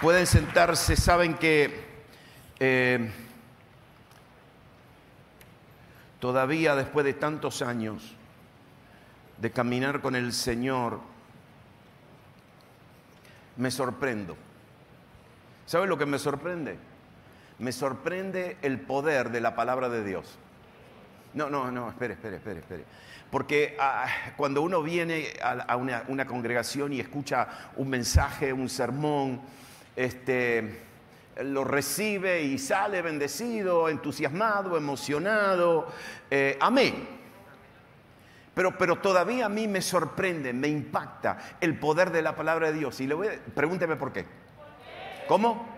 Pueden sentarse, saben que eh, todavía después de tantos años de caminar con el Señor, me sorprendo. ¿Saben lo que me sorprende? Me sorprende el poder de la palabra de Dios. No, no, no, espere, espere, espere, espere. Porque ah, cuando uno viene a, una, congregación y escucha un mensaje, un sermón, este, lo recibe y sale bendecido, entusiasmado, emocionado. Eh, amén. Pero, pero, todavía a mí me sorprende, me impacta el poder de la palabra de Dios. Y le voy a, pregúnteme por qué. ¿Cómo?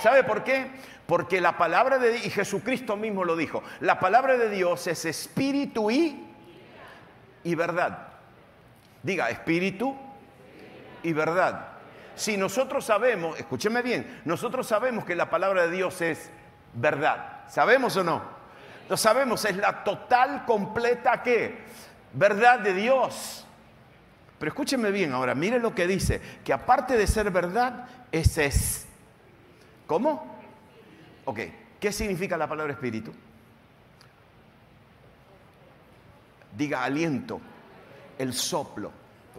¿Sabe por qué? Porque la palabra de Dios, y Jesucristo mismo lo dijo, la palabra de Dios es espíritu y, y verdad. Diga, espíritu y verdad. Si nosotros sabemos, escúcheme bien, nosotros sabemos que la palabra de Dios es verdad. ¿Sabemos o no? Lo sabemos, es la total, completa, ¿qué? Verdad de Dios. Pero escúcheme bien ahora, mire lo que dice, que aparte de ser verdad, ese es. ¿Cómo? Ok, ¿qué significa la palabra espíritu? Diga aliento, el soplo.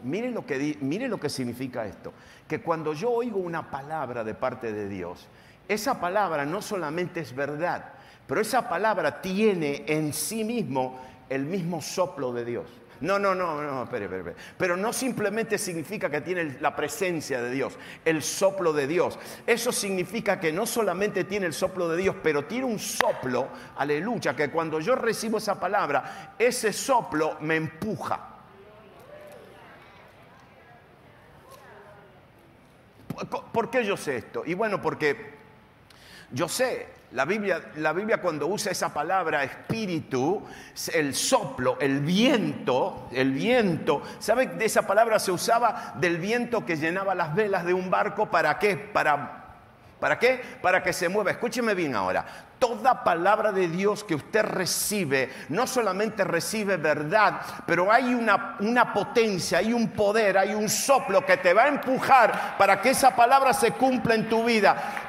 Mire lo, que, mire lo que significa esto que cuando yo oigo una palabra de parte de Dios, esa palabra no solamente es verdad, pero esa palabra tiene en sí mismo el mismo soplo de Dios. No, no, no, no, espere, espere. Pero no simplemente significa que tiene la presencia de Dios, el soplo de Dios. Eso significa que no solamente tiene el soplo de Dios, pero tiene un soplo, aleluya, que cuando yo recibo esa palabra, ese soplo me empuja. ¿Por qué yo sé esto? Y bueno, porque yo sé, la Biblia, la Biblia cuando usa esa palabra espíritu, el soplo, el viento, el viento, ¿sabe? De esa palabra se usaba del viento que llenaba las velas de un barco, ¿para qué? Para ¿Para qué? Para que se mueva. Escúcheme bien ahora. Toda palabra de Dios que usted recibe, no solamente recibe verdad, pero hay una, una, potencia, hay un poder, hay un soplo que te va a empujar para que esa palabra se cumpla en tu vida.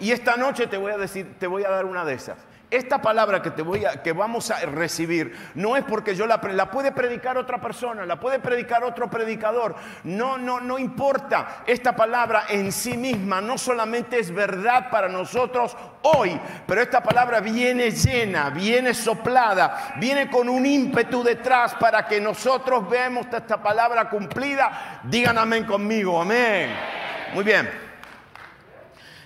Y esta noche te voy a decir, te voy a dar una de esas. Esta palabra que, te voy a, que vamos a recibir no es porque yo la, la puede predicar otra persona, la puede predicar otro predicador. No, no, no importa. Esta palabra en sí misma no solamente es verdad para nosotros hoy, pero esta palabra viene llena, viene soplada, viene con un ímpetu detrás para que nosotros veamos esta palabra cumplida. Digan amén conmigo, amén. Muy bien.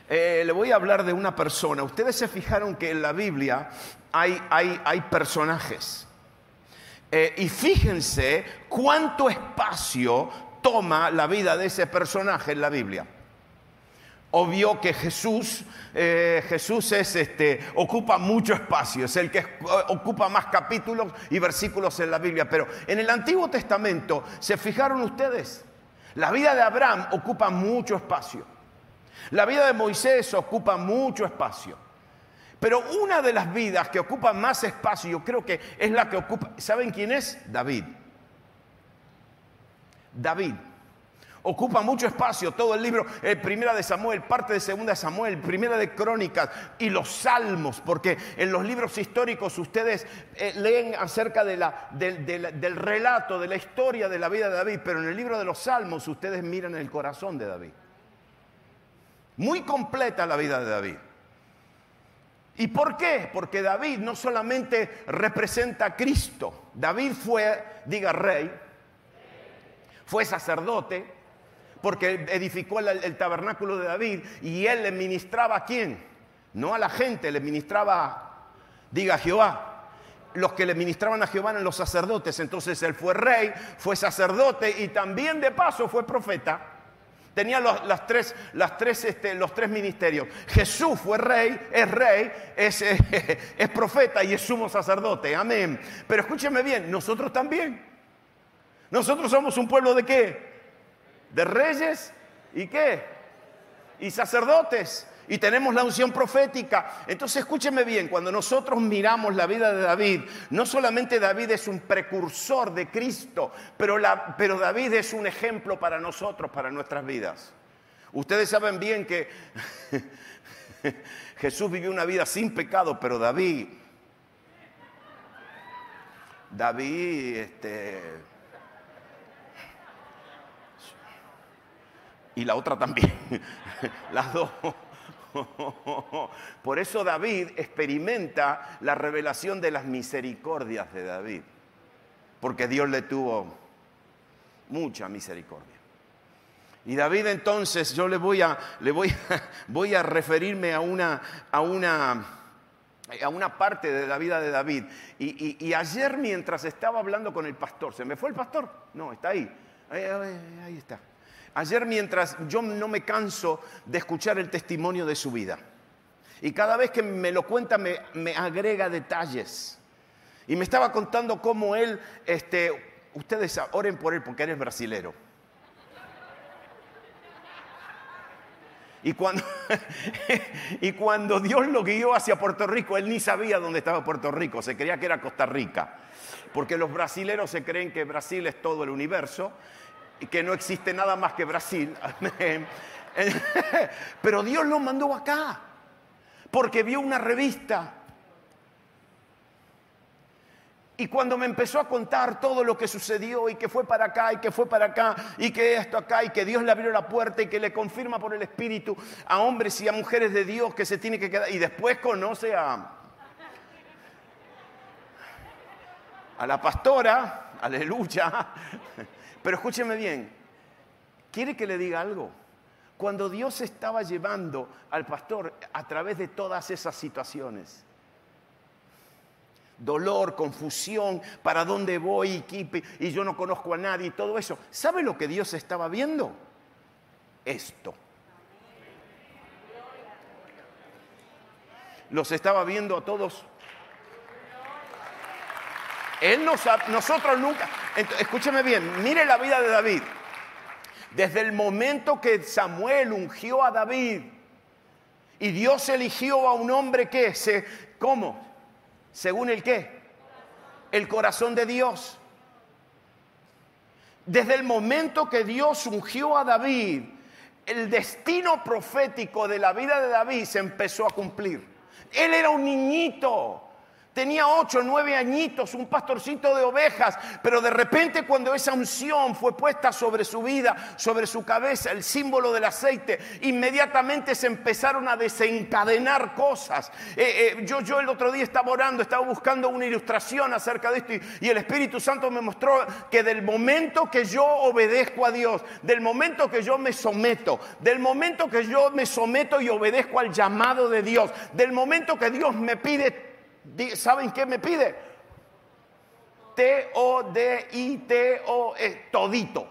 Eh, le voy a hablar de una persona. Ustedes se fijaron que en la Biblia hay, hay, hay personajes. Eh, y fíjense cuánto espacio toma la vida de ese personaje en la Biblia. Obvio que Jesús, eh, Jesús es este, ocupa mucho espacio, es el que ocupa más capítulos y versículos en la Biblia. Pero en el Antiguo Testamento, ¿se fijaron ustedes? La vida de Abraham ocupa mucho espacio. La vida de Moisés ocupa mucho espacio. Pero una de las vidas que ocupa más espacio, yo creo que es la que ocupa, ¿saben quién es? David. David. Ocupa mucho espacio todo el libro, eh, primera de Samuel, parte de segunda de Samuel, primera de Crónicas y los salmos, porque en los libros históricos ustedes eh, leen acerca del relato, de la historia de la vida de David, pero en el libro de los salmos ustedes miran el corazón de David. Muy completa la vida de David. ¿Y por qué? Porque David no solamente representa a Cristo, David fue, diga rey, fue sacerdote, porque edificó el, tabernáculo de David y él le ministraba a quién? No a la gente, le ministraba, diga a Jehová. Los que le ministraban a Jehová eran los sacerdotes, entonces él fue rey, fue sacerdote y también de paso fue profeta. Tenía los, tres, tres, este, los tres ministerios. Jesús fue rey, es rey, es, es profeta y es sumo sacerdote. Amén. Pero escúcheme bien, nosotros también. Nosotros somos un pueblo de qué? De reyes y qué? Y sacerdotes. Y tenemos la unción profética. Entonces escúcheme bien, cuando nosotros miramos la vida de David, no solamente David es un precursor de Cristo, pero, pero David es un ejemplo para nosotros, para nuestras vidas. Ustedes saben bien que Jesús vivió una vida sin pecado, pero David, David, este, y la otra también, las dos. Por eso David experimenta la revelación de las misericordias de David, porque Dios le tuvo mucha misericordia. Y David entonces, yo le voy a, voy, voy a referirme a una, a una, a una parte de la vida de David. Y, ayer mientras estaba hablando con el pastor, ¿se me fue el pastor? No, está ahí. ahí está. Ayer mientras yo no me canso de escuchar el testimonio de su vida. Y cada vez que me lo cuenta me, agrega detalles. Y me estaba contando cómo él, este, ustedes oren por él porque eres brasilero. Y cuando, y cuando Dios lo guió hacia Puerto Rico, él ni sabía dónde estaba Puerto Rico, se creía que era Costa Rica. Porque los brasileros se creen que Brasil es todo el universo que no existe nada más que Brasil. Pero Dios lo mandó acá, porque vio una revista. Y cuando me empezó a contar todo lo que sucedió y que fue para acá y que fue para acá y que esto acá y que Dios le abrió la puerta y que le confirma por el Espíritu a hombres y a mujeres de Dios que se tiene que quedar y después conoce a, a la pastora, aleluya, pero escúcheme bien, ¿quiere que le diga algo? Cuando Dios estaba llevando al pastor a través de todas esas situaciones, dolor, confusión, para dónde voy y, yo no conozco a nadie y todo eso, ¿sabe lo que Dios estaba viendo? Esto. Los estaba viendo a todos él no nosotros nunca. Escúcheme bien, mire la vida de David. Desde el momento que Samuel ungió a David y Dios eligió a un hombre que se, ¿cómo? Según el qué? El corazón de Dios. Desde el momento que Dios ungió a David, el destino profético de la vida de David se empezó a cumplir. Él era un niñito. Tenía ocho, nueve añitos, un pastorcito de ovejas, pero de repente cuando esa unción fue puesta sobre su vida, sobre su cabeza, el símbolo del aceite, inmediatamente se empezaron a desencadenar cosas. Eh, eh, yo, yo el otro día estaba orando, estaba buscando una ilustración acerca de esto y, el Espíritu Santo me mostró que del momento que yo obedezco a Dios, del momento que yo me someto, del momento que yo me someto y obedezco al llamado de Dios, del momento que Dios me pide ¿Saben qué me pide? T-O-D-I-T-O, todito.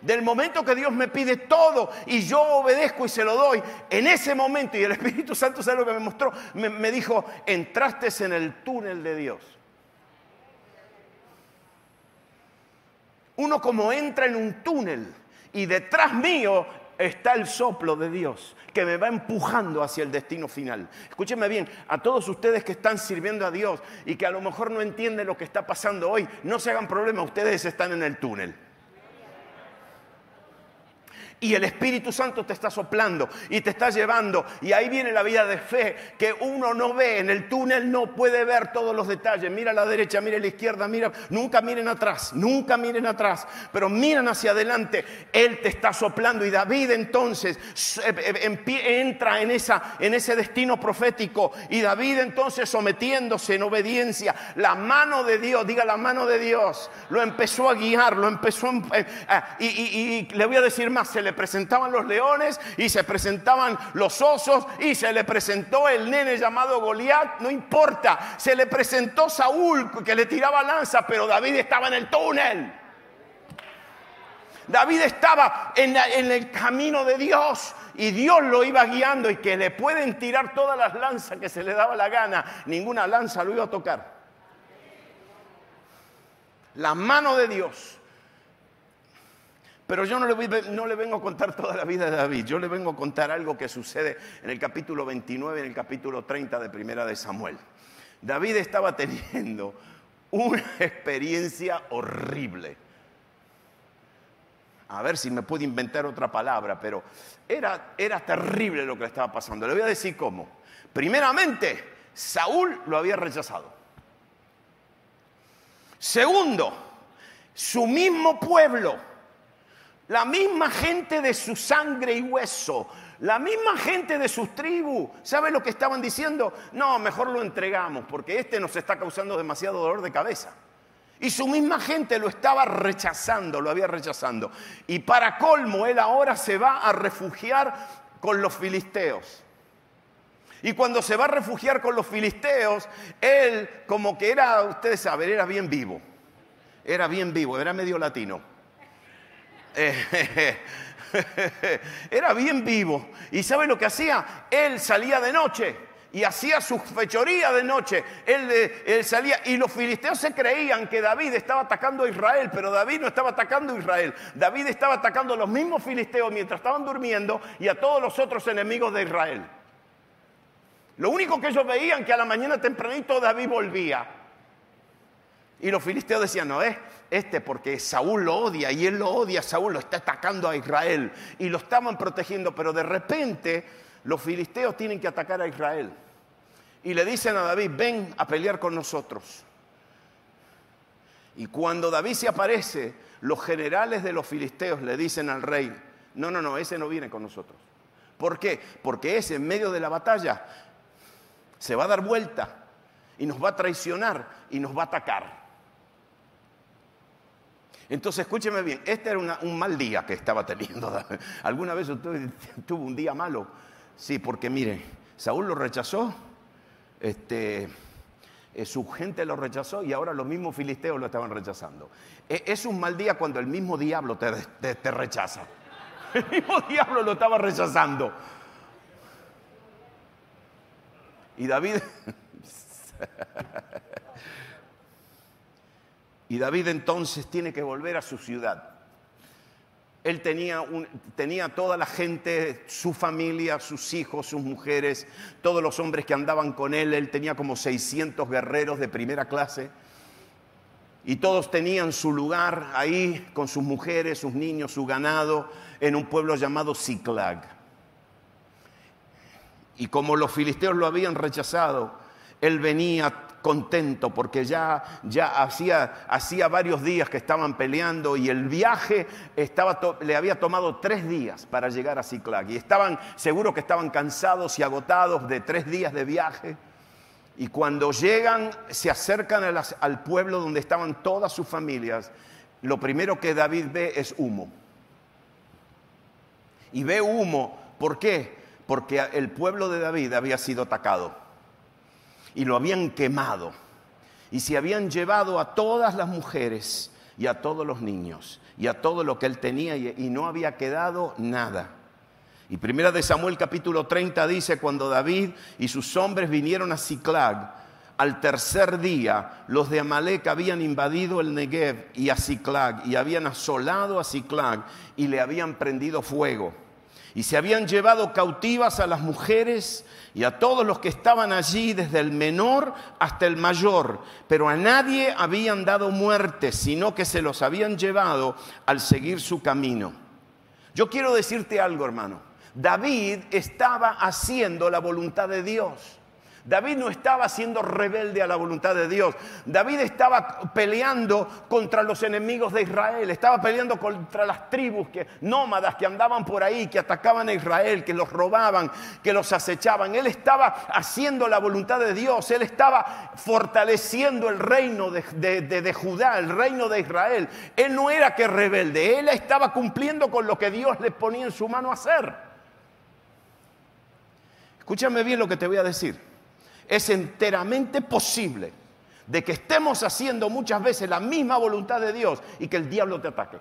Del momento que Dios me pide todo y yo obedezco y se lo doy, en ese momento, y el Espíritu Santo sabe lo que me mostró, me, me dijo, entraste en el túnel de Dios. Uno como entra en un túnel y detrás mío está el soplo de Dios que me va empujando hacia el destino final. Escúchenme bien, a todos ustedes que están sirviendo a Dios y que a lo mejor no entienden lo que está pasando hoy, no se hagan problema, ustedes están en el túnel y el Espíritu Santo te está soplando y te está llevando. Y ahí viene la vida de fe que uno no ve, en el túnel no puede ver todos los detalles. Mira a la derecha, mira a la izquierda, mira, nunca miren atrás, nunca miren atrás, pero miran hacia adelante. Él te está soplando y David entonces eh, eh, entra en, esa, en ese destino profético y David entonces sometiéndose en obediencia, la mano de Dios, diga la mano de Dios, lo empezó a guiar, lo empezó a, eh, y, y le voy a decir más, se le presentaban los leones y se presentaban los osos y se le presentó el nene llamado Goliat, no importa, se le presentó Saúl que le tiraba lanza, pero David estaba en el túnel. David estaba en, en, el camino de Dios y Dios lo iba guiando y que le pueden tirar todas las lanzas que se le daba la gana, ninguna lanza lo iba a tocar. La mano de Dios Pero yo no le, vengo a contar toda la vida de David, yo le vengo a contar algo que sucede en el capítulo 29 y en el capítulo 30 de Primera de Samuel. David estaba teniendo una experiencia horrible. A ver si me puedo inventar otra palabra, pero era, era terrible lo que le estaba pasando. Le voy a decir cómo. Primeramente, Saúl lo había rechazado. Segundo, su mismo pueblo, la misma gente de su sangre y hueso, la misma gente de sus tribus, ¿sabe lo que estaban diciendo? No, mejor lo entregamos porque este nos está causando demasiado dolor de cabeza. Y su misma gente lo estaba rechazando, lo había rechazando. Y para colmo, él ahora se va a refugiar con los filisteos. Y cuando se va a refugiar con los filisteos, él como que era, ustedes saben, era bien vivo. Era bien vivo, era medio latino. era bien vivo. ¿Y sabe lo que hacía? Él salía de noche y hacía su fechoría de noche. Él, salía y los filisteos se creían que David estaba atacando a Israel, pero David no estaba atacando a Israel. David estaba atacando a los mismos filisteos mientras estaban durmiendo y a todos los otros enemigos de Israel. Lo único que ellos veían que a la mañana tempranito David volvía. Y los filisteos decían, no es este porque Saúl lo odia y él lo odia, Saúl lo está atacando a Israel y lo estaban protegiendo, pero de repente los filisteos tienen que atacar a Israel. Y le dicen a David, ven a pelear con nosotros. Y cuando David se aparece, los generales de los filisteos le dicen al rey, no, no, no, ese no viene con nosotros. ¿Por qué? Porque ese en medio de la batalla se va a dar vuelta y nos va a traicionar y nos va a atacar. Entonces, escúcheme bien, este era un mal día que estaba teniendo. ¿Alguna vez usted tuvo un día malo? Sí, porque mire, Saúl lo rechazó, este, eh, su gente lo rechazó y ahora los mismos filisteos lo estaban rechazando. E, es un mal día cuando el mismo diablo te, te rechaza. El mismo diablo lo estaba rechazando. Y David... y David entonces tiene que volver a su ciudad. Él tenía, tenía toda la gente, su familia, sus hijos, sus mujeres, todos los hombres que andaban con él. Él tenía como 600 guerreros de primera clase. Y todos tenían su lugar ahí con sus mujeres, sus niños, su ganado, en un pueblo llamado Ziklag. Y como los filisteos lo habían rechazado, él venía contento porque ya, ya hacía, hacía varios días que estaban peleando y el viaje estaba le había tomado tres días para llegar a Ciclag. Y estaban, seguro que estaban cansados y agotados de tres días de viaje. Y cuando llegan, se acercan al pueblo donde estaban todas sus familias, lo primero que David ve es humo. Y ve humo, ¿por qué? Porque el pueblo de David había sido atacado y lo habían quemado. Y se habían llevado a todas las mujeres y a todos los niños y a todo lo que él tenía y, no había quedado nada. Y primera de Samuel capítulo 30 dice, cuando David y sus hombres vinieron a Ciclag, al tercer día los de Amalek habían invadido el Negev y a Ciclag y habían asolado a Ciclag y le habían prendido fuego. Y se habían llevado cautivas a las mujeres y a todos los que estaban allí, desde el menor hasta el mayor, pero a nadie habían dado muerte, sino que se los habían llevado al seguir su camino. Yo quiero decirte algo, hermano. David estaba haciendo la voluntad de Dios. David no estaba siendo rebelde a la voluntad de Dios. David estaba peleando contra los enemigos de Israel. Estaba peleando contra las tribus que, nómadas que andaban por ahí, que atacaban a Israel, que los robaban, que los acechaban. Él estaba haciendo la voluntad de Dios. Él estaba fortaleciendo el reino de, de Judá, el reino de Israel. Él no era que rebelde. Él estaba cumpliendo con lo que Dios le ponía en su mano hacer. Escúchame bien lo que te voy a decir es enteramente posible de que estemos haciendo muchas veces la misma voluntad de Dios y que el diablo te ataque.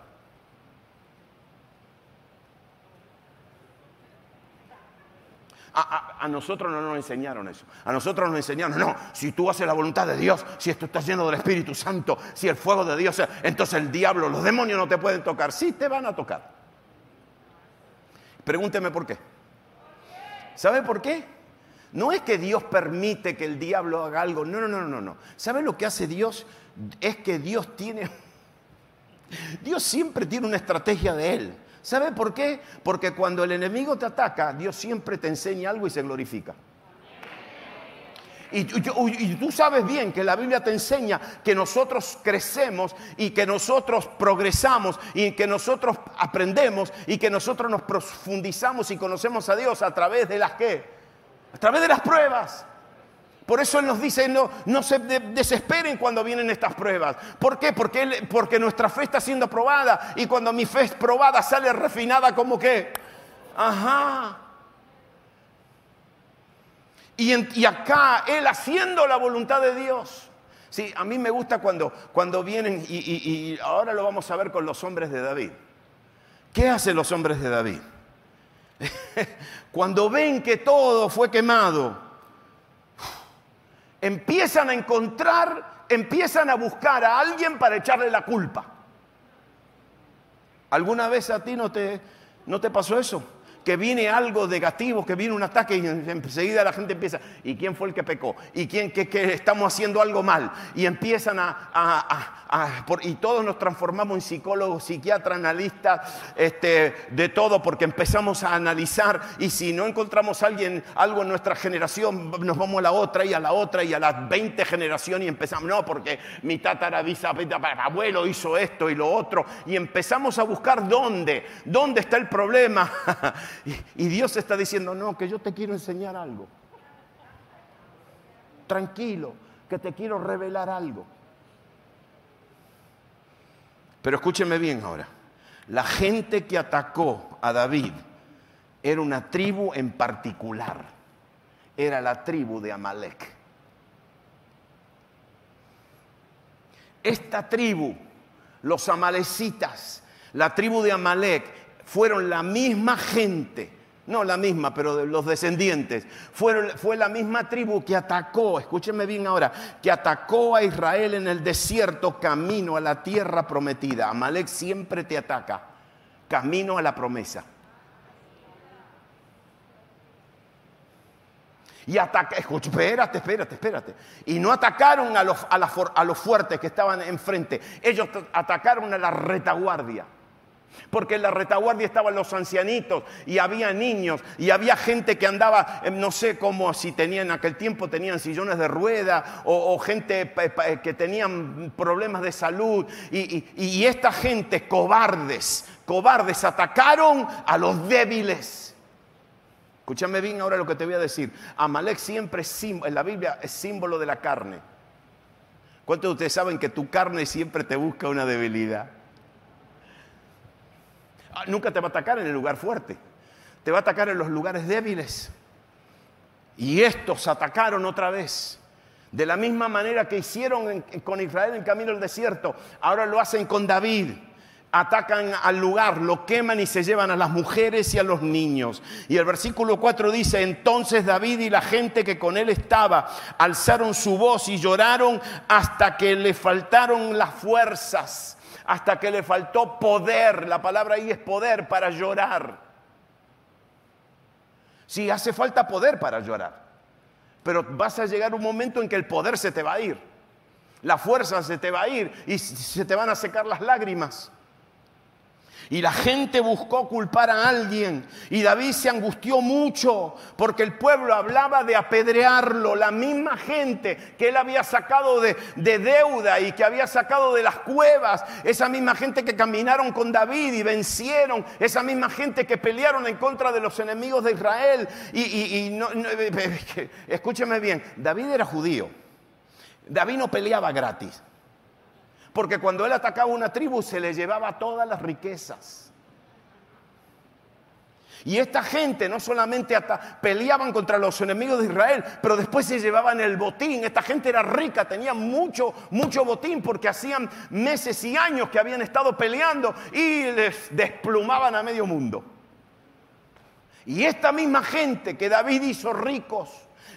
A, nosotros no nos enseñaron eso. A nosotros nos enseñaron, no, si tú haces la voluntad de Dios, si esto está lleno del Espíritu Santo, si el fuego de Dios, entonces el diablo, los demonios no te pueden tocar. Sí, te van a tocar. Pregúnteme por qué. ¿Sabe por qué? No es que Dios permite que el diablo haga algo. No, no, no, no, no. ¿Sabe lo que hace Dios? Es que Dios tiene... Dios siempre tiene una estrategia de Él. ¿Sabe por qué? Porque cuando el enemigo te ataca, Dios siempre te enseña algo y se glorifica. Y, tú sabes bien que la Biblia te enseña que nosotros crecemos y que nosotros progresamos y que nosotros aprendemos y que nosotros nos profundizamos y conocemos a Dios a través de las que, a través de las pruebas. Por eso Él nos dice, no, no se desesperen cuando vienen estas pruebas. ¿Por qué? Porque, porque nuestra fe está siendo probada y cuando mi fe es probada sale refinada como que, ajá. Y, acá Él haciendo la voluntad de Dios. Sí, a mí me gusta cuando, cuando vienen, y, y ahora lo vamos a ver con los hombres de David. ¿Qué hacen los hombres de David? cuando ven que todo fue quemado, empiezan a encontrar, empiezan a buscar a alguien para echarle la culpa. ¿Alguna vez a ti no te, no te pasó eso? Que viene algo negativo, que viene un ataque y enseguida la gente empieza, ¿y quién fue el que pecó? ¿Y quién que, estamos haciendo algo mal? Y empiezan a, y todos nos transformamos en psicólogos, psiquiatras, analistas, este, de todo, porque empezamos a analizar y si no encontramos a alguien, algo en nuestra generación, nos vamos a la otra y a la otra y a las 20 generaciones y empezamos, no, porque mi tataravisa, abuelo hizo esto y lo otro, y empezamos a buscar dónde, dónde está el problema. Y, Dios está diciendo, no, que yo te quiero enseñar algo. Tranquilo, que te quiero revelar algo. Pero escúcheme bien ahora. La gente que atacó a David era una tribu en particular. Era la tribu de Amalek. Esta tribu, los amalecitas, la tribu de Amalek, fueron la misma gente, no la misma, pero los descendientes, fueron, fue la misma tribu que atacó, escúchenme bien ahora, que atacó a Israel en el desierto camino a la tierra prometida. Amalek siempre te ataca, camino a la promesa. Y ataca, espérate, espérate, espérate. Y no atacaron a los, a, a los fuertes que estaban enfrente, ellos atacaron a la retaguardia. Porque en la retaguardia estaban los ancianitos y había niños y había gente que andaba, eh, no sé cómo, si tenían en aquel tiempo tenían sillones de rueda o, gente que tenían problemas de salud. Y, esta gente, cobardes, cobardes, atacaron a los débiles. Escúchame bien ahora lo que te voy a decir. Amalek siempre en la Biblia es símbolo de la carne. ¿Cuántos de ustedes saben que tu carne siempre te busca una debilidad? Ah, nunca te va a atacar en el lugar fuerte, te va a atacar en los lugares débiles. Y estos atacaron otra vez. De la misma manera que hicieron con Israel en camino al desierto, ahora lo hacen con David. Atacan al lugar, lo queman y se llevan a las mujeres y a los niños. Y el versículo 4 dice, entonces David y la gente que con él estaba alzaron su voz y lloraron hasta que le faltaron las fuerzas hasta que le faltó poder. La palabra ahí es poder para llorar. Sí, hace falta poder para llorar. Pero vas a llegar un momento en que el poder se te va a ir. La fuerza se te va a ir y se te van a secar las lágrimas. Y la gente buscó culpar a alguien. Y David se angustió mucho porque el pueblo hablaba de apedrearlo. La misma gente que él había sacado de, deuda y que había sacado de las cuevas. Esa misma gente que caminaron con David y vencieron. Esa misma gente que pelearon en contra de los enemigos de Israel. Y, escúcheme bien, David era judío. David no peleaba gratis. Porque cuando él atacaba una tribu se le llevaba todas las riquezas. Y esta gente no solamente peleaban contra los enemigos de Israel, pero después se llevaban el botín. Esta gente era rica, tenía mucho, mucho botín porque hacían meses y años que habían estado peleando y les desplumaban a medio mundo. Y esta misma gente que David hizo ricos,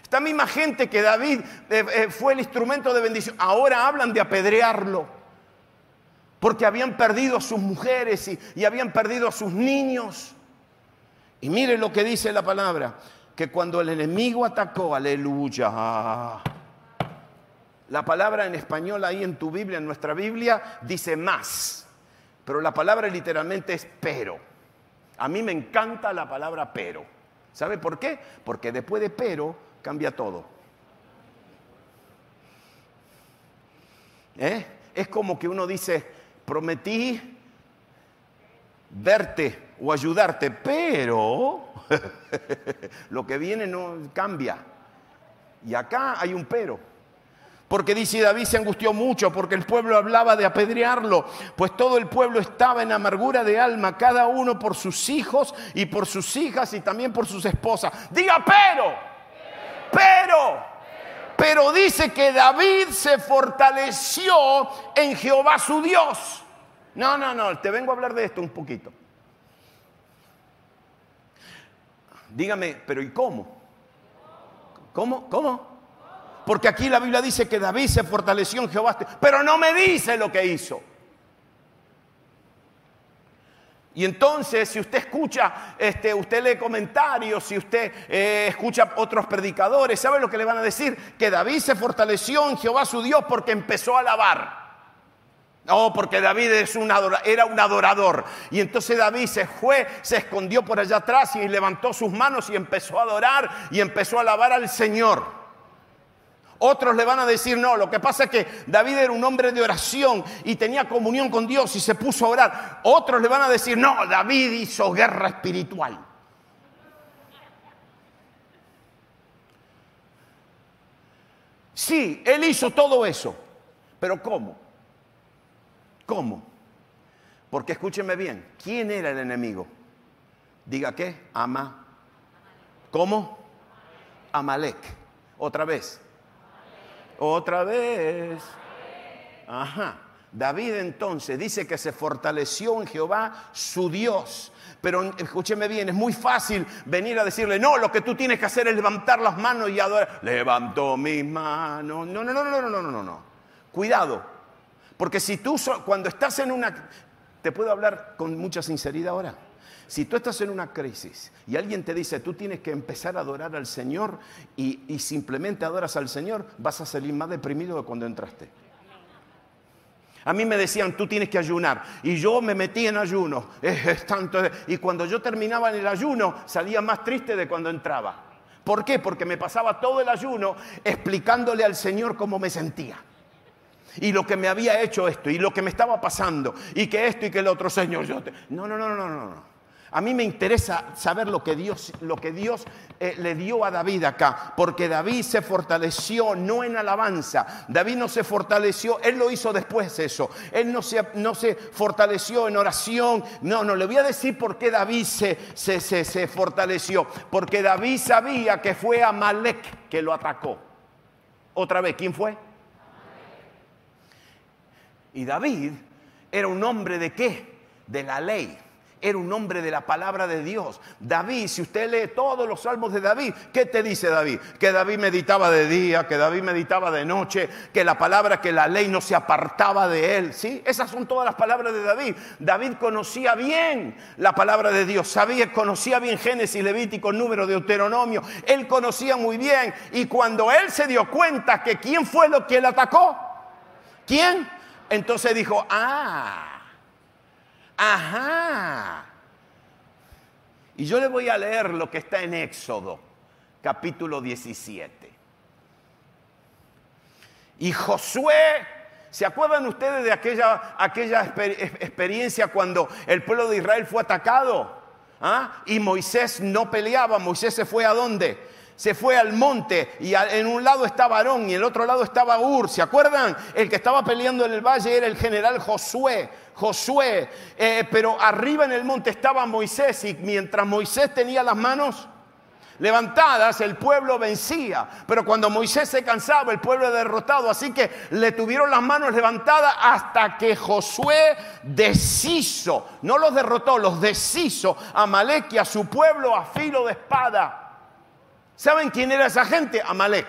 esta misma gente que David eh, eh, fue el instrumento de bendición, ahora hablan de apedrearlo. Porque habían perdido a sus mujeres y, habían perdido a sus niños. Y miren lo que dice la palabra, que cuando el enemigo atacó, aleluya, la palabra en español ahí en tu Biblia, en nuestra Biblia, dice más, pero la palabra literalmente es pero. A mí me encanta la palabra pero. ¿Sabe por qué? Porque después de pero cambia todo. ¿Eh? Es como que uno dice, prometí verte o ayudarte, pero lo que viene no cambia. Y acá hay un pero. Porque dice David se angustió mucho porque el pueblo hablaba de apedrearlo, pues todo el pueblo estaba en amargura de alma, cada uno por sus hijos y por sus hijas y también por sus esposas. Diga pero, pero, pero dice que David se fortaleció en Jehová su Dios. No, no, no, te vengo a hablar de esto un poquito. Dígame, pero ¿y cómo? ¿Cómo? ¿Cómo? Porque aquí la Biblia dice que David se fortaleció en Jehová, pero no me dice lo que hizo. Y entonces, si usted escucha, este, usted lee comentarios, si usted eh, escucha otros predicadores, ¿sabe lo que le van a decir? Que David se fortaleció en Jehová su Dios porque empezó a alabar. No, porque David es un era un adorador. Y entonces David se fue, se escondió por allá atrás y levantó sus manos y empezó a adorar y empezó a alabar al Señor. Otros le van a decir, no, lo que pasa es que David era un hombre de oración y tenía comunión con Dios y se puso a orar. Otros le van a decir, no, David hizo guerra espiritual. Sí, él hizo todo eso, pero ¿cómo? ¿Cómo? Porque escúcheme bien, ¿quién era el enemigo? Diga qué, Ama. ¿Cómo? Amalek. Otra vez. Otra vez. Ajá. David entonces dice que se fortaleció en Jehová su Dios. Pero escúcheme bien, es muy fácil venir a decirle, no, lo que tú tienes que hacer es levantar las manos y adorar. Levantó mis manos. No, no, no, no, no, no, no, no. Cuidado. Porque si tú cuando estás en una... ¿Te puedo hablar con mucha sinceridad ahora? Si tú estás en una crisis y alguien te dice, tú tienes que empezar a adorar al Señor y, simplemente adoras al Señor, vas a salir más deprimido de cuando entraste. A mí me decían, tú tienes que ayunar. Y yo me metí en ayuno. Es, tanto, y cuando yo terminaba en el ayuno, salía más triste de cuando entraba. ¿Por qué? Porque me pasaba todo el ayuno explicándole al Señor cómo me sentía. Y lo que me había hecho esto, y lo que me estaba pasando, y que esto y que el otro, Señor. Yo No, no, no, no, no, no. A mí me interesa saber lo que Dios, lo que Dios eh, le dio a David acá, porque David se fortaleció no en alabanza, David no se fortaleció, él lo hizo después eso, él no se, no se fortaleció en oración, no, no, le voy a decir por qué David se, se, se, se fortaleció, porque David sabía que fue Amalek que lo atacó. Otra vez, ¿quién fue? Y David era un hombre de qué? De la ley era un hombre de la palabra de Dios. David, si usted lee todos los salmos de David, ¿qué te dice David? Que David meditaba de día, que David meditaba de noche, que la palabra, que la ley no se apartaba de él. ¿sí? Esas son todas las palabras de David. David conocía bien la palabra de Dios, sabía, conocía bien Génesis, Levítico, número, de Deuteronomio. Él conocía muy bien. Y cuando él se dio cuenta que quién fue lo que él atacó, ¿quién? Entonces dijo, ah, Ajá. Y yo le voy a leer lo que está en Éxodo, capítulo 17. Y Josué, ¿se acuerdan ustedes de aquella, aquella experiencia cuando el pueblo de Israel fue atacado? ¿Ah? Y Moisés no peleaba, Moisés se fue a dónde? Se fue al monte y en un lado estaba Aarón y en el otro lado estaba Ur. ¿Se acuerdan? El que estaba peleando en el valle era el general Josué. Josué, eh, pero arriba en el monte estaba Moisés y mientras Moisés tenía las manos, levantadas, el pueblo vencía. Pero cuando Moisés se cansaba, el pueblo era derrotado. Así que le tuvieron las manos levantadas hasta que Josué deshizo, no los derrotó, los deshizo a Malek y su pueblo a filo de espada. ¿Saben quién era esa gente? Amalek.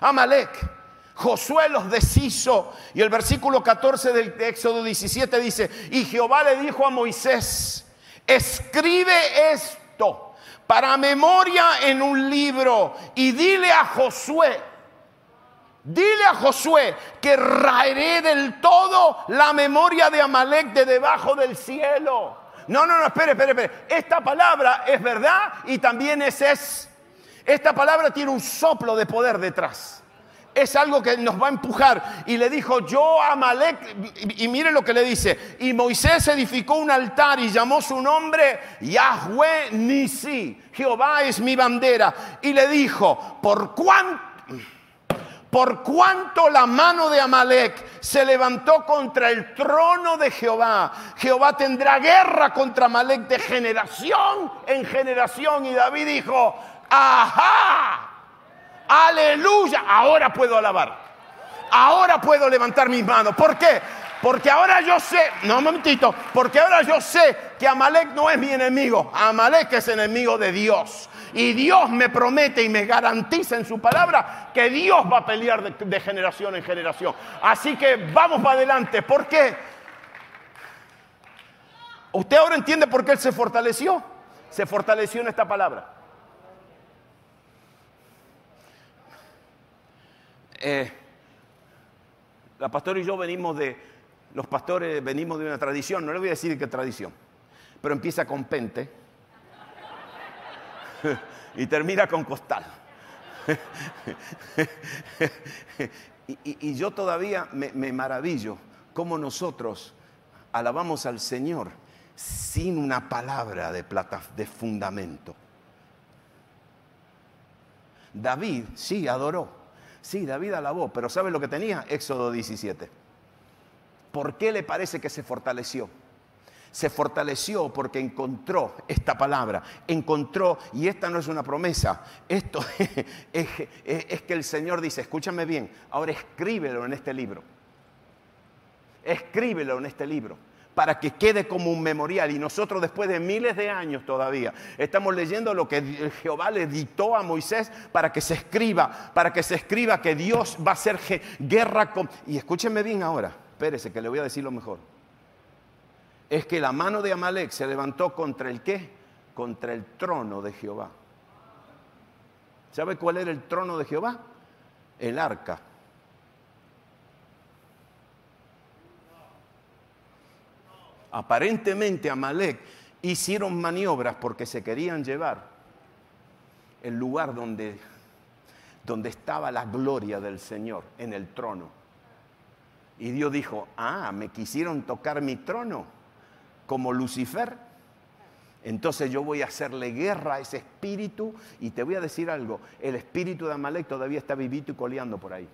Amalek. Josué los deshizo. Y el versículo 14 del Éxodo 17 dice, y Jehová le dijo a Moisés, escribe esto para memoria en un libro y dile a Josué, dile a Josué que raeré del todo la memoria de Amalek de debajo del cielo. No, no, no, espere, espere, espere. Esta palabra es verdad y también es es. Esta palabra tiene un soplo de poder detrás es algo que nos va a empujar. Y le dijo, yo a Amalek, y, mire lo que le dice, y Moisés edificó un altar y llamó su nombre Yahweh Nisi, Jehová es mi bandera. Y le dijo, por cuánto... Por cuanto la mano de Amalek se levantó contra el trono de Jehová, Jehová tendrá guerra contra Amalek de generación en generación. Y David dijo, ajá, Aleluya. Ahora puedo alabar. Ahora puedo levantar mis manos. ¿Por qué? Porque ahora yo sé, no un momentito, porque ahora yo sé que Amalek no es mi enemigo. Amalek es enemigo de Dios. Y Dios me promete y me garantiza en su palabra que Dios va a pelear de, generación en generación. Así que vamos para adelante. ¿Por qué? ¿Usted ahora entiende por qué él se fortaleció? Se fortaleció en esta palabra. Eh, la pastora y yo venimos de, los pastores venimos de una tradición, no le voy a decir qué tradición, pero empieza con pente y termina con costal. y, yo todavía me, maravillo cómo nosotros alabamos al Señor sin una palabra de plata, de fundamento. David sí adoró, Sí, David alabó, pero ¿sabe lo que tenía? Éxodo 17. ¿Por qué le parece que se fortaleció? Se fortaleció porque encontró esta palabra, encontró, y esta no es una promesa, esto es, que el Señor dice, escúchame bien, ahora escríbelo en este libro. Escríbelo en este libro para que quede como un memorial. Y nosotros después de miles de años todavía estamos leyendo lo que Jehová le dictó a Moisés para que se escriba, para que se escriba que Dios va a hacer guerra con... Y escúchenme bien ahora, espérese que le voy a decir lo mejor. Es que la mano de Amalek se levantó contra el qué? Contra el trono de Jehová. ¿Sabe cuál era el trono de Jehová? El arca. aparentemente Amalek hicieron maniobras porque se querían llevar el lugar donde, donde estaba la gloria del Señor en el trono. Y Dios dijo, ah, me quisieron tocar mi trono como Lucifer. Entonces yo voy a hacerle guerra a ese espíritu y te voy a decir algo, el espíritu de Amalek todavía está vivito y coleando por ahí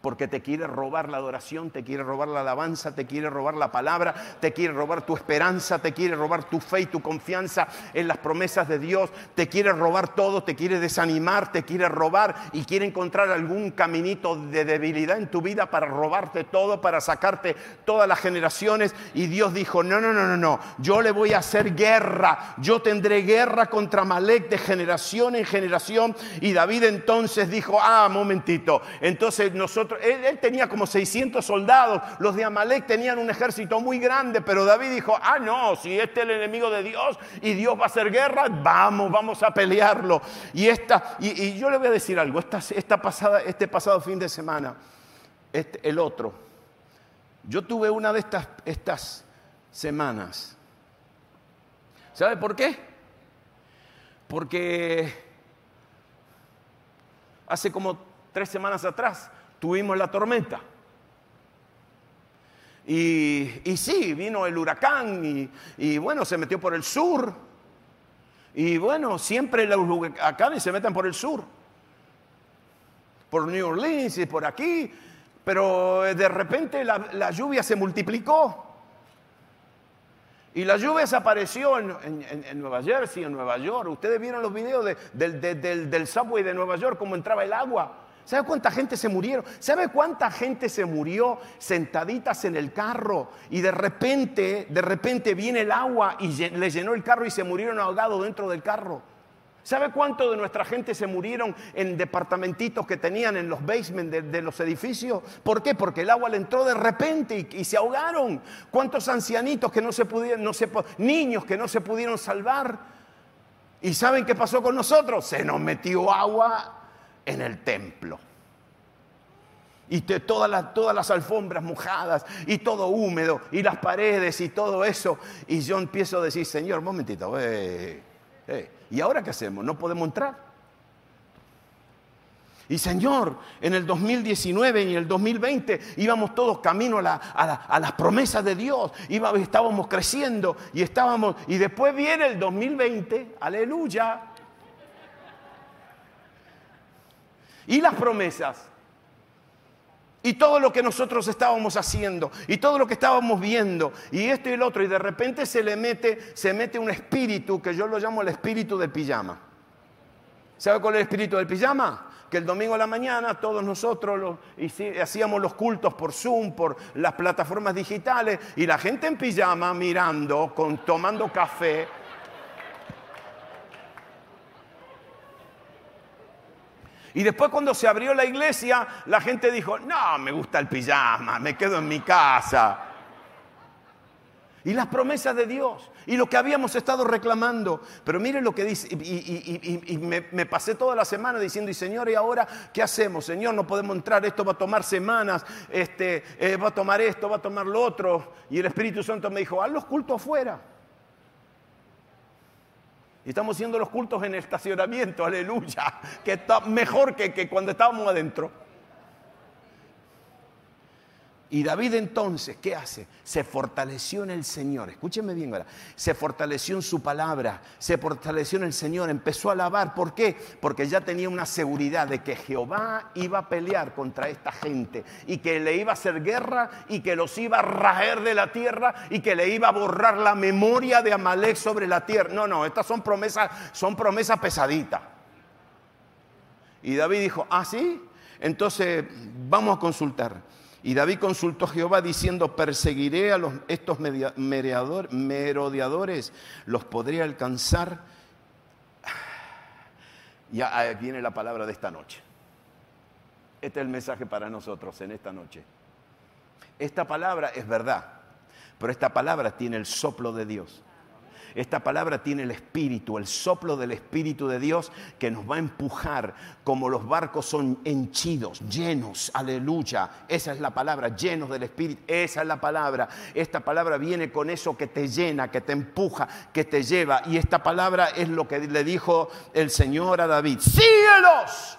porque te quiere robar la adoración, te quiere robar la alabanza, te quiere robar la palabra, te quiere robar tu esperanza, te quiere robar tu fe y tu confianza en las promesas de Dios, te quiere robar todo, te quiere desanimar, te quiere robar y quiere encontrar algún caminito de debilidad en tu vida para robarte todo, para sacarte todas las generaciones. Y Dios dijo, no, no, no, no, no, yo le voy a hacer guerra, yo tendré guerra contra Malek de generación en generación. Y David entonces dijo, ah, momentito, entonces nosotros él, tenía como 600 soldados, los de Amalek tenían un ejército muy grande, pero David dijo, ah, no, si este es el enemigo de Dios y Dios va a hacer guerra, vamos, vamos a pelearlo. Y, esta, y, yo le voy a decir algo, esta, esta pasada, este pasado fin de semana, este, el otro, yo tuve una de estas, estas semanas. ¿Sabe por qué? Porque hace como tres semanas atrás tuvimos la tormenta. Y, sí, vino el huracán y, bueno, se metió por el sur. Y bueno, siempre los huracanes se meten por el sur. Por New Orleans y por aquí. Pero de repente la, lluvia se multiplicó. Y la lluvia desapareció en, Nueva Jersey, en Nueva York. Ustedes vieron los videos del, del, subway de Nueva York, cómo entraba el agua. ¿Sabe cuánta gente se murieron? ¿Sabe cuánta gente se murió sentaditas en el carro y de repente, de repente viene el agua y le llenó el carro y se murieron ahogados dentro del carro? ¿Sabe cuánto de nuestra gente se murieron en departamentitos que tenían en los basements de, los edificios? ¿Por qué? Porque el agua le entró de repente y, se ahogaron. ¿Cuántos ancianitos que no se pudieron, no se, niños que no se pudieron salvar? ¿Y saben qué pasó con nosotros? Se nos metió agua en el templo. Y todas, las, alfombras mojadas y todo húmedo y las paredes y todo eso. Y yo empiezo a decir, Señor, momentito, eh, eh, ¿y ahora qué hacemos? ¿No podemos entrar? Y Señor, en el 2019 y el 2020 íbamos todos camino a, las promesas de Dios, estábamos creciendo y estábamos, y después viene el 2020, aleluya. Y las promesas. Y todo lo que nosotros estábamos haciendo, y todo lo que estábamos viendo, y esto y el otro, y de repente se le mete, se mete un espíritu que yo lo llamo el espíritu del pijama. ¿Sabe cuál es el espíritu del pijama? Que el domingo a la mañana todos nosotros hacíamos los cultos por Zoom, por las plataformas digitales, y la gente en pijama mirando, con, tomando café, Y después cuando se abrió la iglesia, la gente dijo, no, me gusta el pijama, me quedo en mi casa. Y las promesas de Dios y lo que habíamos estado reclamando. Pero miren lo que dice, y, me, pasé toda la semana diciendo, y Señor, ¿y ahora qué hacemos? Señor, no podemos entrar, esto va a tomar semanas, este, eh, va a tomar esto, va a tomar lo otro. Y el Espíritu Santo me dijo, haz los cultos afuera. Y estamos haciendo los cultos en el estacionamiento, aleluya, que está mejor que, que cuando estábamos adentro. Y David entonces, ¿qué hace? Se fortaleció en el Señor. Escúcheme bien ahora. Se fortaleció en su palabra, se fortaleció en el Señor, empezó a alabar. ¿Por qué? Porque ya tenía una seguridad de que Jehová iba a pelear contra esta gente y que le iba a hacer guerra y que los iba a raer de la tierra y que le iba a borrar la memoria de Amalek sobre la tierra. No, no, estas son promesas, son promesas pesaditas. Y David dijo, ¿ah, sí? Entonces vamos a consultar. Y David consultó a Jehová diciendo, perseguiré a los, estos merodeadores, los podré alcanzar. Ya viene la palabra de esta noche. Este es el mensaje para nosotros en esta noche. Esta palabra es verdad, pero esta palabra tiene el soplo de Dios. Esta palabra tiene el espíritu, el soplo del espíritu de Dios que nos va a empujar como los barcos son henchidos, llenos, aleluya. Esa es la palabra, llenos del espíritu. Esa es la palabra. Esta palabra viene con eso que te llena, que te empuja, que te lleva. Y esta palabra es lo que le dijo el Señor a David. Síguelos,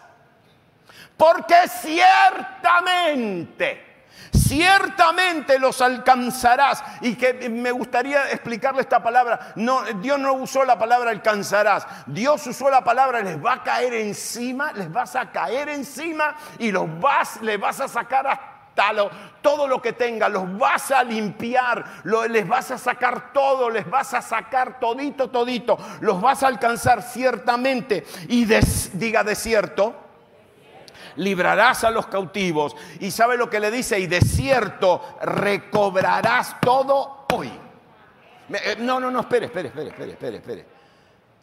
porque ciertamente ciertamente los alcanzarás. Y que me gustaría explicarle esta palabra. No, Dios no usó la palabra alcanzarás. Dios usó la palabra les va a caer encima, les vas a caer encima y los vas, les vas a sacar hasta todo lo que tenga, los vas a limpiar, les vas a sacar todo, les vas a sacar todito, todito, los vas a alcanzar ciertamente. Y diga de cierto librarás a los cautivos. Y sabe lo que le dice, y de cierto recobrarás todo hoy. Eh, no, no, no, espere, espere, espere, espere, espere, espere.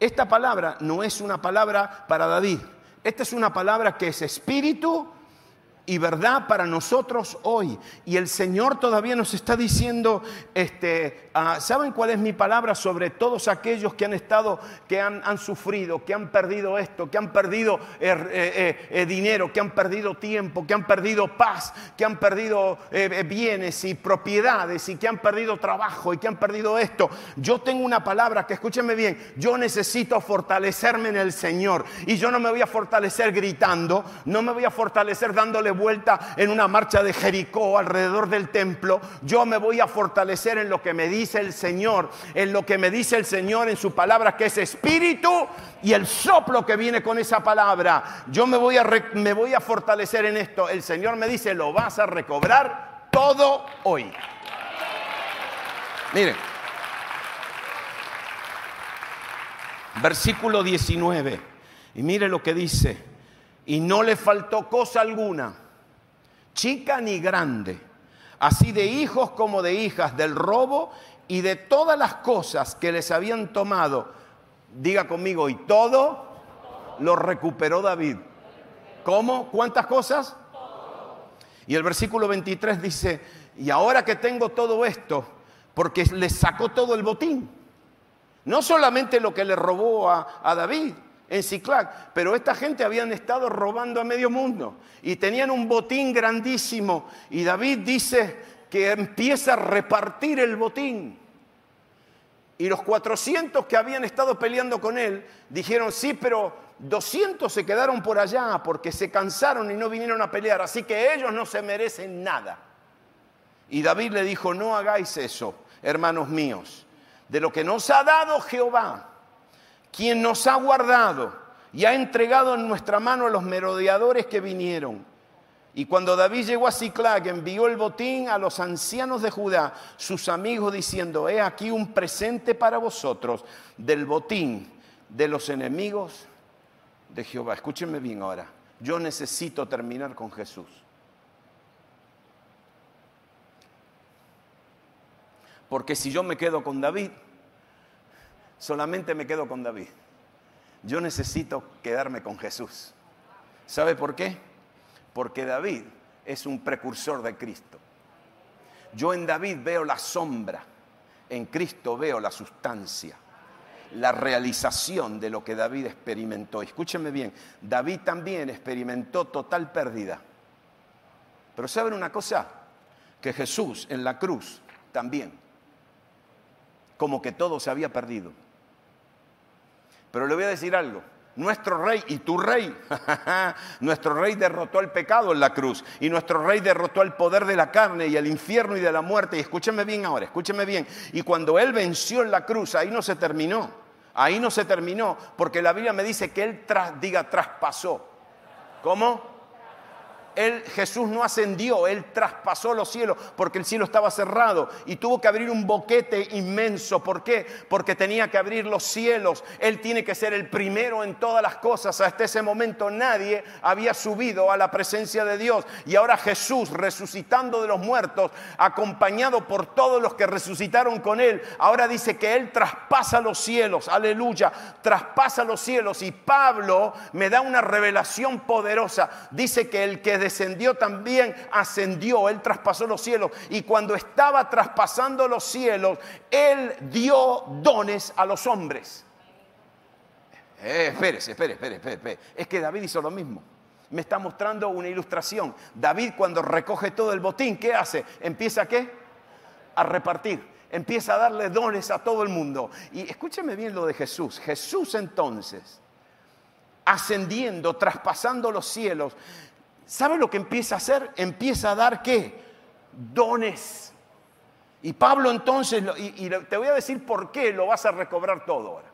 Esta palabra no es una palabra para David. Esta es una palabra que es espíritu y verdad para nosotros hoy. Y el Señor todavía nos está diciendo, este, ah, ¿saben cuál es mi palabra sobre todos aquellos que han estado, que han, sufrido, que han perdido esto, que han perdido eh, eh, eh, dinero, que han perdido tiempo, que han perdido paz, que han perdido bienes y propiedades y que han perdido trabajo y que han perdido esto? Yo tengo una palabra que escúchenme bien, yo necesito fortalecerme en el Señor y yo no me voy a fortalecer gritando, no me voy a fortalecer dándole vuelta en una marcha de Jericó alrededor del templo, yo me voy a fortalecer en lo que me dice el Señor, en lo que me dice el Señor en su palabra que es espíritu y el soplo que viene con esa palabra. Yo me voy a, me voy a fortalecer en esto. El Señor me dice, lo vas a recobrar todo hoy. Miren, Versículo 19. Y mire lo que dice. Y no le faltó cosa alguna, chica ni grande, así de hijos como de hijas, del robo y de todas las cosas que les habían tomado. Diga conmigo, y todo lo recuperó David. ¿Cómo? ¿Cuántas cosas? Y el versículo 23 dice, y ahora que tengo todo esto, porque le sacó todo el botín. No solamente lo que le robó a, David en Ciclac, pero esta gente habían estado robando a medio mundo y tenían un botín grandísimo. Y David dice que empieza a repartir el botín. Y los 400 que habían estado peleando con él dijeron, sí, pero 200 se quedaron por allá porque se cansaron y no vinieron a pelear, así que ellos no se merecen nada. Y David le dijo, no hagáis eso hermanos míos, de lo que nos ha dado Jehová, quien nos ha guardado y ha entregado en nuestra mano a los merodeadores que vinieron. Y cuando David llegó a Ciclag, envió el botín a los ancianos de Judá, sus amigos, diciendo, he aquí un presente para vosotros del botín de los enemigos de Jehová. Escúchenme bien ahora, yo necesito terminar con Jesús. Porque si yo me quedo con David, solamente me quedo con David. Yo necesito quedarme con Jesús. ¿Sabe por qué? Porque David es un precursor de Cristo. Yo en David veo la sombra, en Cristo veo la sustancia, la realización de lo que David experimentó. Escúcheme bien, David también experimentó total pérdida. Pero ¿saben una cosa? Que Jesús en la cruz también como que todo se había perdido. Pero le voy a decir algo. Nuestro rey y tu rey, nuestro rey derrotó el pecado en la cruz y nuestro rey derrotó el poder de la carne y el infierno y de la muerte. Y escúcheme bien ahora, escúcheme bien. Y cuando él venció en la cruz, ahí no se terminó. Ahí no se terminó, porque la Biblia me dice que él tras, diga traspasó. ¿Cómo? Jesús no ascendió, Él traspasó los cielos porque el cielo estaba cerrado y tuvo que abrir un boquete inmenso. ¿Por qué? Porque tenía que abrir los cielos. Él tiene que ser el primero en todas las cosas. Hasta ese momento nadie había subido a la presencia de Dios. Y ahora Jesús, resucitando de los muertos, acompañado por todos los que resucitaron con Él, ahora dice que Él traspasa los cielos. Aleluya, traspasa los cielos. Y Pablo me da una revelación poderosa. Dice que el que descendió también ascendió, Él traspasó los cielos. Y cuando estaba traspasando los cielos, Él dio dones a los hombres. Eh, espérese, espérese, espérese, Es que David hizo lo mismo. Me está mostrando una ilustración. David cuando recoge todo el botín, ¿qué hace? Empieza qué? A repartir. Empieza a darle dones a todo el mundo. Y escúcheme bien lo de Jesús. Jesús entonces, ascendiendo, traspasando los cielos, ¿Sabe lo que empieza a hacer? Empieza a dar qué? Dones. Y Pablo entonces, y, te voy a decir por qué lo vas a recobrar todo ahora.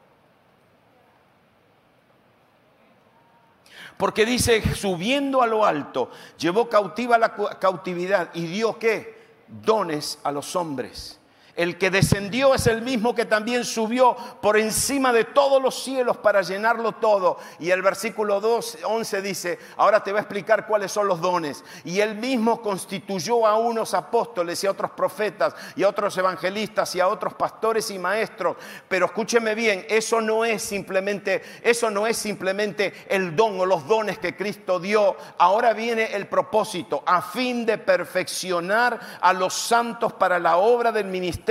Porque dice, subiendo a lo alto, llevó cautiva la cautividad y dio qué? Dones a los hombres. El que descendió es el mismo que también subió por encima de todos los cielos para llenarlo todo. Y el versículo 2, 11 dice, ahora te voy a explicar cuáles son los dones. Y él mismo constituyó a unos apóstoles y a otros profetas y a otros evangelistas y a otros pastores y maestros. Pero escúcheme bien, eso no es simplemente, eso no es simplemente el don o los dones que Cristo dio. Ahora viene el propósito a fin de perfeccionar a los santos para la obra del ministerio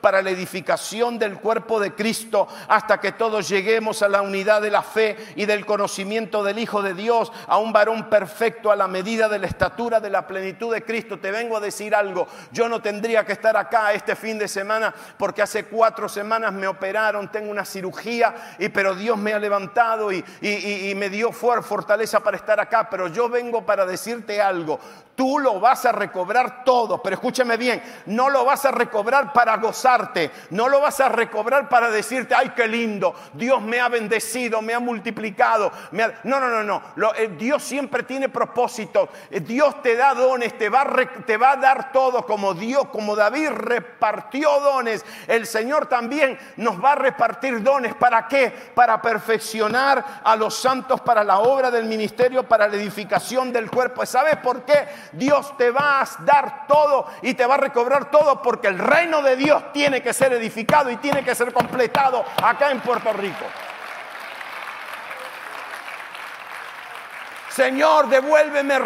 para la edificación del cuerpo de Cristo, hasta que todos lleguemos a la unidad de la fe y del conocimiento del Hijo de Dios, a un varón perfecto a la medida de la estatura de la plenitud de Cristo. Te vengo a decir algo, yo no tendría que estar acá este fin de semana porque hace cuatro semanas me operaron, tengo una cirugía, y, pero Dios me ha levantado y, y me dio fortaleza para estar acá, pero yo vengo para decirte algo, tú lo vas a recobrar todo, pero escúchame bien, no lo vas a recobrar para gozarte, no lo vas a recobrar para decirte, ay, qué lindo, Dios me ha bendecido, me ha multiplicado. No, no, no, no. Eh, Dios siempre tiene propósito. Eh, Dios te da dones, te va, te va a dar todo como Dios, como David repartió dones. El Señor también nos va a repartir dones. ¿Para qué? Para perfeccionar a los santos para la obra del ministerio, para la edificación del cuerpo. ¿Sabes por qué? Dios te va a dar todo y te va a recobrar todo porque el reino de Dios tiene que ser edificado y tiene que ser completado acá en Puerto Rico. Señor, devuélveme,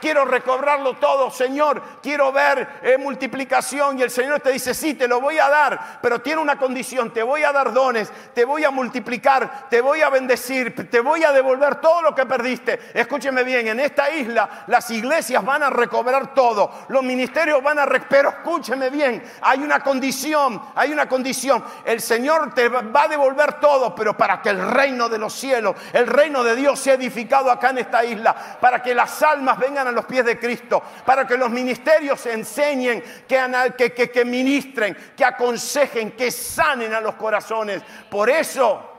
quiero recobrarlo todo, Señor, quiero ver eh, multiplicación. Y el Señor te dice, sí, te lo voy a dar, pero tiene una condición, te voy a dar dones, te voy a multiplicar, te voy a bendecir, te voy a devolver todo lo que perdiste. Escúcheme bien, en esta isla las iglesias van a recobrar todo, los ministerios van a, pero escúcheme bien, hay una condición, hay una condición. El Señor te va a devolver todo, pero para que el reino de los cielos, el reino de Dios sea edificado acá en esta isla isla, para que las almas vengan a los pies de Cristo, para que los ministerios enseñen, que, que, que ministren, que aconsejen, que sanen a los corazones. Por eso,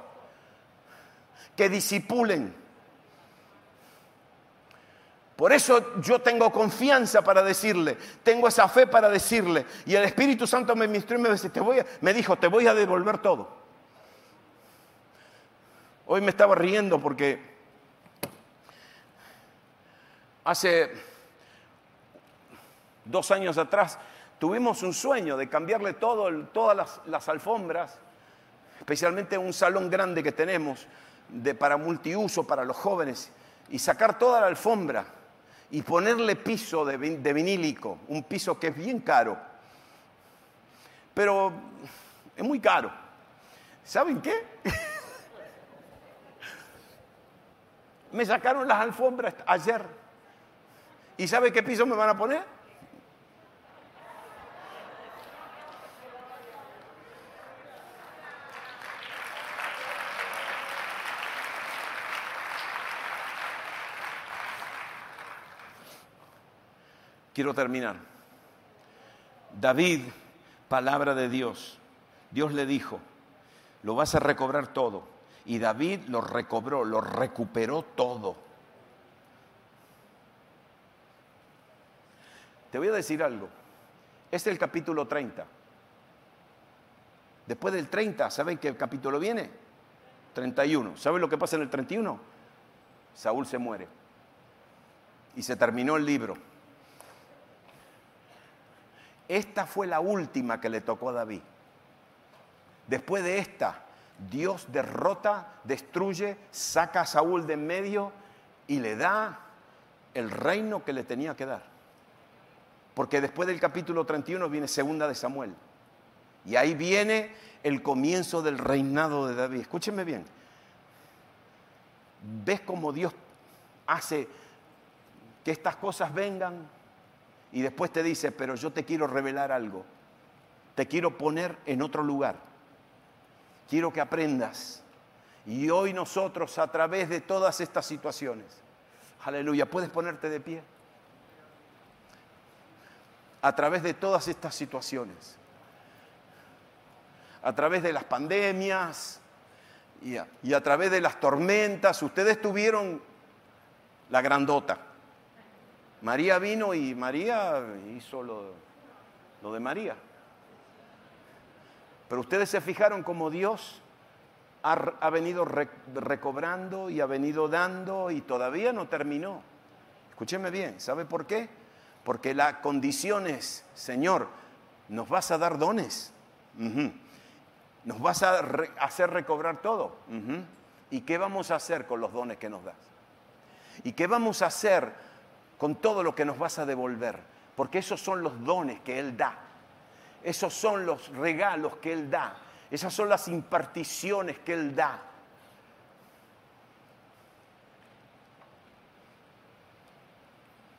que disipulen. Por eso yo tengo confianza para decirle, tengo esa fe para decirle. Y el Espíritu Santo me ministró y me, te voy me dijo, te voy a devolver todo. Hoy me estaba riendo porque Hace dos años atrás tuvimos un sueño de cambiarle todas las, alfombras, especialmente un salón grande que tenemos de, para multiuso para los jóvenes, y sacar toda la alfombra y ponerle piso de vinílico, un piso que es bien caro, pero es muy caro. ¿Saben qué? Me sacaron las alfombras ayer ¿Y sabe qué piso me van a poner? Quiero terminar. David, palabra de Dios. Dios le dijo, lo vas a recobrar todo. Y David lo recobró, lo recuperó todo. Te voy a decir algo. Este es el capítulo 30. Después del 30, ¿saben qué capítulo viene? 31. ¿Saben lo que pasa en el 31? Saúl se muere. Y se terminó el libro. Esta fue la última que le tocó a David. Después de esta, Dios derrota, destruye, saca a Saúl de en medio y le da el reino que le tenía que dar. Porque después del capítulo 31 viene segunda de Samuel. Y ahí viene el comienzo del reinado de David. Escúchenme bien. ¿Ves cómo Dios hace que estas cosas vengan? Y después te dice, pero yo te quiero revelar algo. Te quiero poner en otro lugar. Quiero que aprendas. Y hoy nosotros, a través de todas estas situaciones, aleluya, ¿puedes ponerte de pie? A través de todas estas situaciones, a través de las pandemias y a, través de las tormentas. Ustedes tuvieron la grandota. María vino y María hizo lo, de María. Pero ustedes se fijaron como Dios ha, ha, venido recobrando y ha venido dando y todavía no terminó. Escúcheme bien, ¿sabe por qué? Porque la condición es, Señor, nos vas a dar dones. Nos vas a hacer recobrar todo. ¿Y qué vamos a hacer con los dones que nos das? ¿Y qué vamos a hacer con todo lo que nos vas a devolver? Porque esos son los dones que Él da. Esos son los regalos que Él da. Esas son las imparticiones que Él da.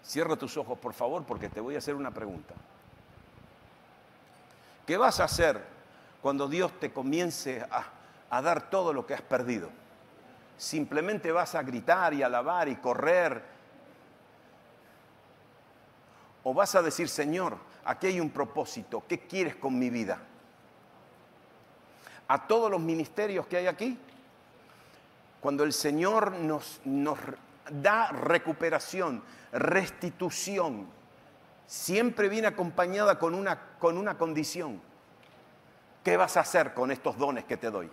Cierra tus ojos, por favor, porque te voy a hacer una pregunta. ¿Qué vas a hacer cuando Dios te comience a, dar todo lo que has perdido? Simplemente vas a gritar y alabar y correr. O vas a decir, Señor, aquí hay un propósito. ¿Qué quieres con mi vida? A todos los ministerios que hay aquí, cuando el Señor nos, nos da recuperación, restitución, siempre viene acompañada con una, con una condición. ¿Qué vas a hacer con estos dones que te doy?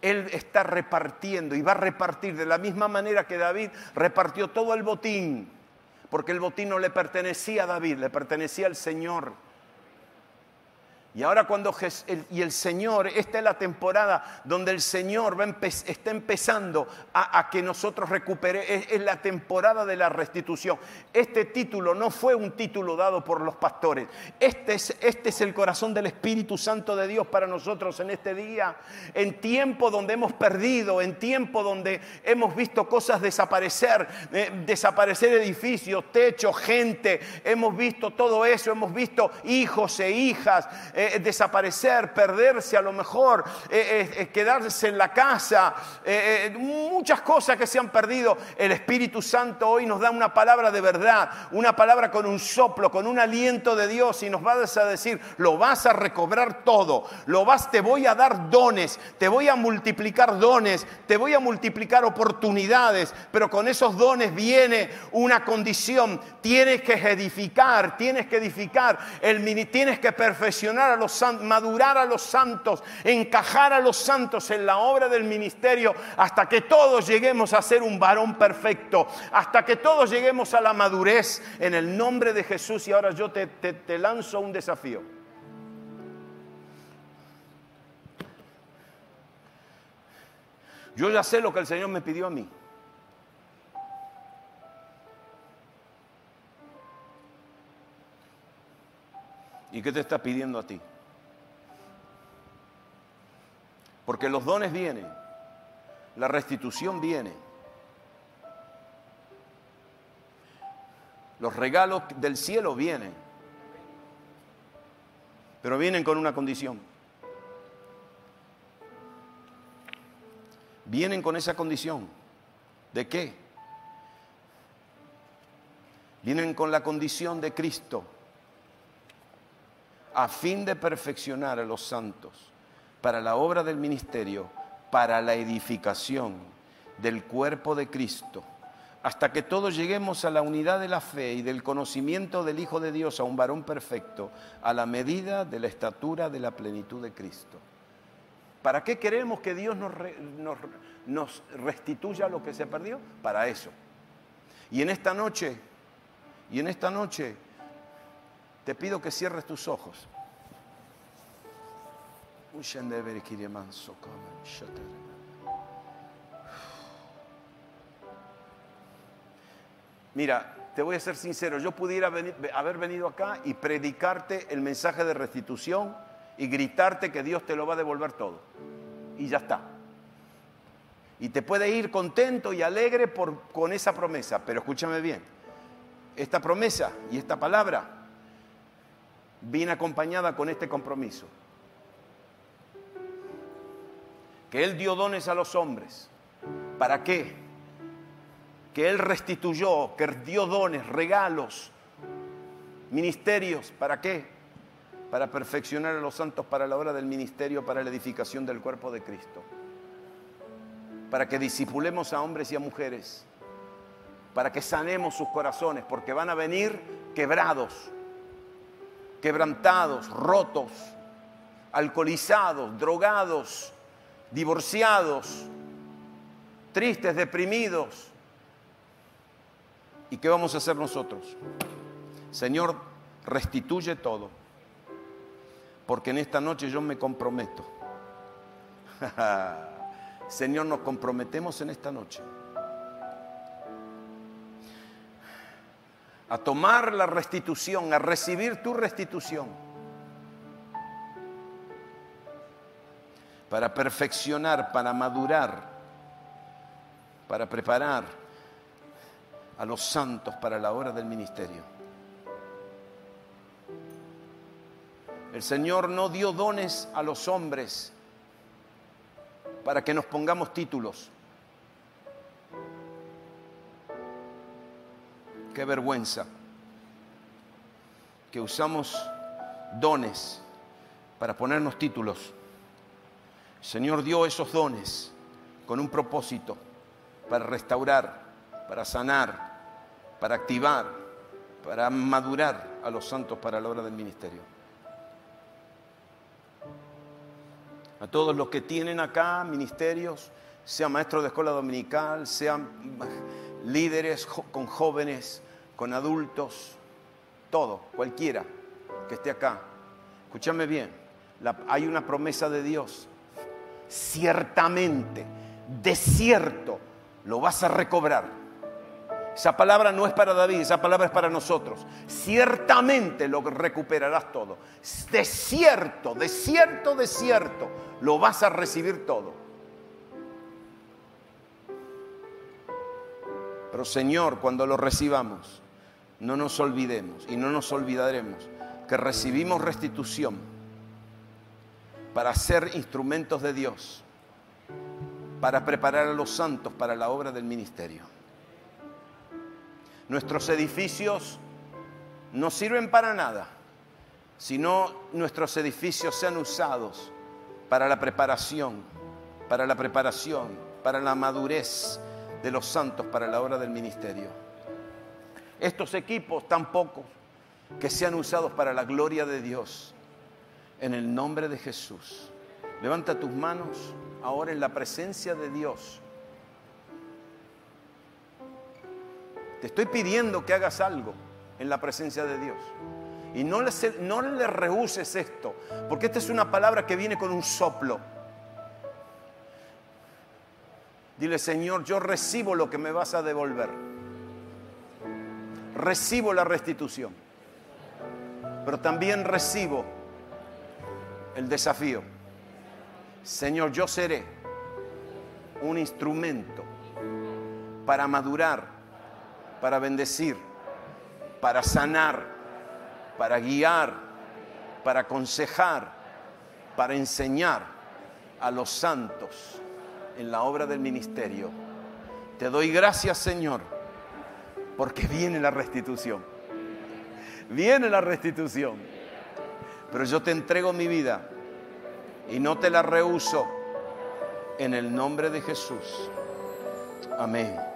Él está repartiendo y va a repartir de la misma manera que David repartió todo el botín, porque el botín no le pertenecía a David, le pertenecía al Señor. Y ahora cuando y el Señor, esta es la temporada donde el Señor está empezando a, que nosotros recuperemos, es, la temporada de la restitución. Este título no fue un título dado por los pastores, este es, este es el corazón del Espíritu Santo de Dios para nosotros en este día, en tiempo donde hemos perdido, en tiempo donde hemos visto cosas desaparecer, eh, desaparecer edificios, techos, gente, hemos visto todo eso, hemos visto hijos e hijas eh, desaparecer, perderse a lo mejor, eh, eh, quedarse en la casa, muchas cosas que se han perdido. El Espíritu Santo hoy nos da una palabra de verdad, una palabra con un soplo, con un aliento de Dios y nos va a decir, lo vas a recobrar todo, lo vas, te voy a dar dones, te voy a multiplicar dones, te voy a multiplicar oportunidades, pero con esos dones viene una condición, tienes que edificar, tienes que edificar, el, tienes que perfeccionar a los madurar a los santos, encajar a los santos en la obra del ministerio hasta que todos lleguemos a ser un varón perfecto, hasta que todos lleguemos a la madurez en el nombre de Jesús. Y ahora yo te, te lanzo un desafío. Yo ya sé lo que el Señor me pidió a mí. ¿Y qué te está pidiendo a ti? Porque los dones vienen, la restitución viene, los regalos del cielo vienen, pero vienen con una condición. Vienen con esa condición. ¿De qué? Vienen con la condición de Cristo a fin de perfeccionar a los santos para la obra del ministerio, para la edificación del cuerpo de Cristo, hasta que todos lleguemos a la unidad de la fe y del conocimiento del Hijo de Dios, a un varón perfecto, a la medida de la estatura de la plenitud de Cristo. ¿Para qué queremos que Dios nos, restituya lo que se perdió? Para eso. Y en esta noche, y en esta noche, te pido que cierres tus ojos. Mira, te voy a ser sincero, yo pudiera haber venido acá y predicarte el mensaje de restitución y gritarte que Dios te lo va a devolver todo. Y ya está. Y te puede ir contento y alegre por, con esa promesa, pero escúchame bien, esta promesa y esta palabra viene acompañada con este compromiso. Que Él dio dones a los hombres. ¿Para qué? Que Él restituyó, que dio dones, regalos, ministerios. ¿Para qué? Para perfeccionar a los santos para la obra del ministerio, para la edificación del cuerpo de Cristo. Para que disipulemos a hombres y a mujeres. Para que sanemos sus corazones, porque van a venir quebrados, quebrantados, rotos, alcoholizados, drogados, divorciados, tristes, deprimidos. ¿Y qué vamos a hacer nosotros? Señor, restituye todo, porque en esta noche yo me comprometo. Señor, nos comprometemos en esta noche a tomar la restitución, a recibir tu restitución, para perfeccionar, para madurar, para preparar a los santos para la hora del ministerio. El Señor no dio dones a los hombres para que nos pongamos títulos. Qué vergüenza. que usamos dones para ponernos títulos. Señor dio esos dones con un propósito, para restaurar, para sanar, para activar, para madurar a los santos para la obra del ministerio. A todos los que tienen acá ministerios, sean maestros de escuela dominical, sean líderes con jóvenes, con adultos, todo, cualquiera que esté acá. Escúchame bien, hay una promesa de Dios. Ciertamente, de cierto, lo vas a recobrar. Esa palabra no es para David, esa palabra es para nosotros. Ciertamente lo recuperarás todo. De cierto, de cierto, de cierto, lo vas a recibir todo. Pero Señor, cuando lo recibamos, no nos olvidemos y no nos olvidaremos que recibimos restitución para ser instrumentos de Dios, para preparar a los santos para la obra del ministerio. Nuestros edificios no sirven para nada, sino nuestros edificios sean usados para la preparación, para la preparación, para la madurez de los santos para la obra del ministerio. Estos equipos tan pocos que sean usados para la gloria de Dios. En el nombre de Jesús. Levanta tus manos ahora en la presencia de Dios. Te estoy pidiendo que hagas algo en la presencia de Dios. Y no le, no le rehuses esto, porque esta es una palabra que viene con un soplo. Dile, Señor, yo recibo lo que me vas a devolver. Recibo la restitución. Pero también recibo el desafío. Señor, yo seré un instrumento para madurar, para bendecir, para sanar, para guiar, para aconsejar, para enseñar a los santos en la obra del ministerio. Te doy gracias, Señor, porque viene la restitución. Viene la restitución. Pero yo te entrego mi vida y no te la rehuso en el nombre de Jesús. Amén.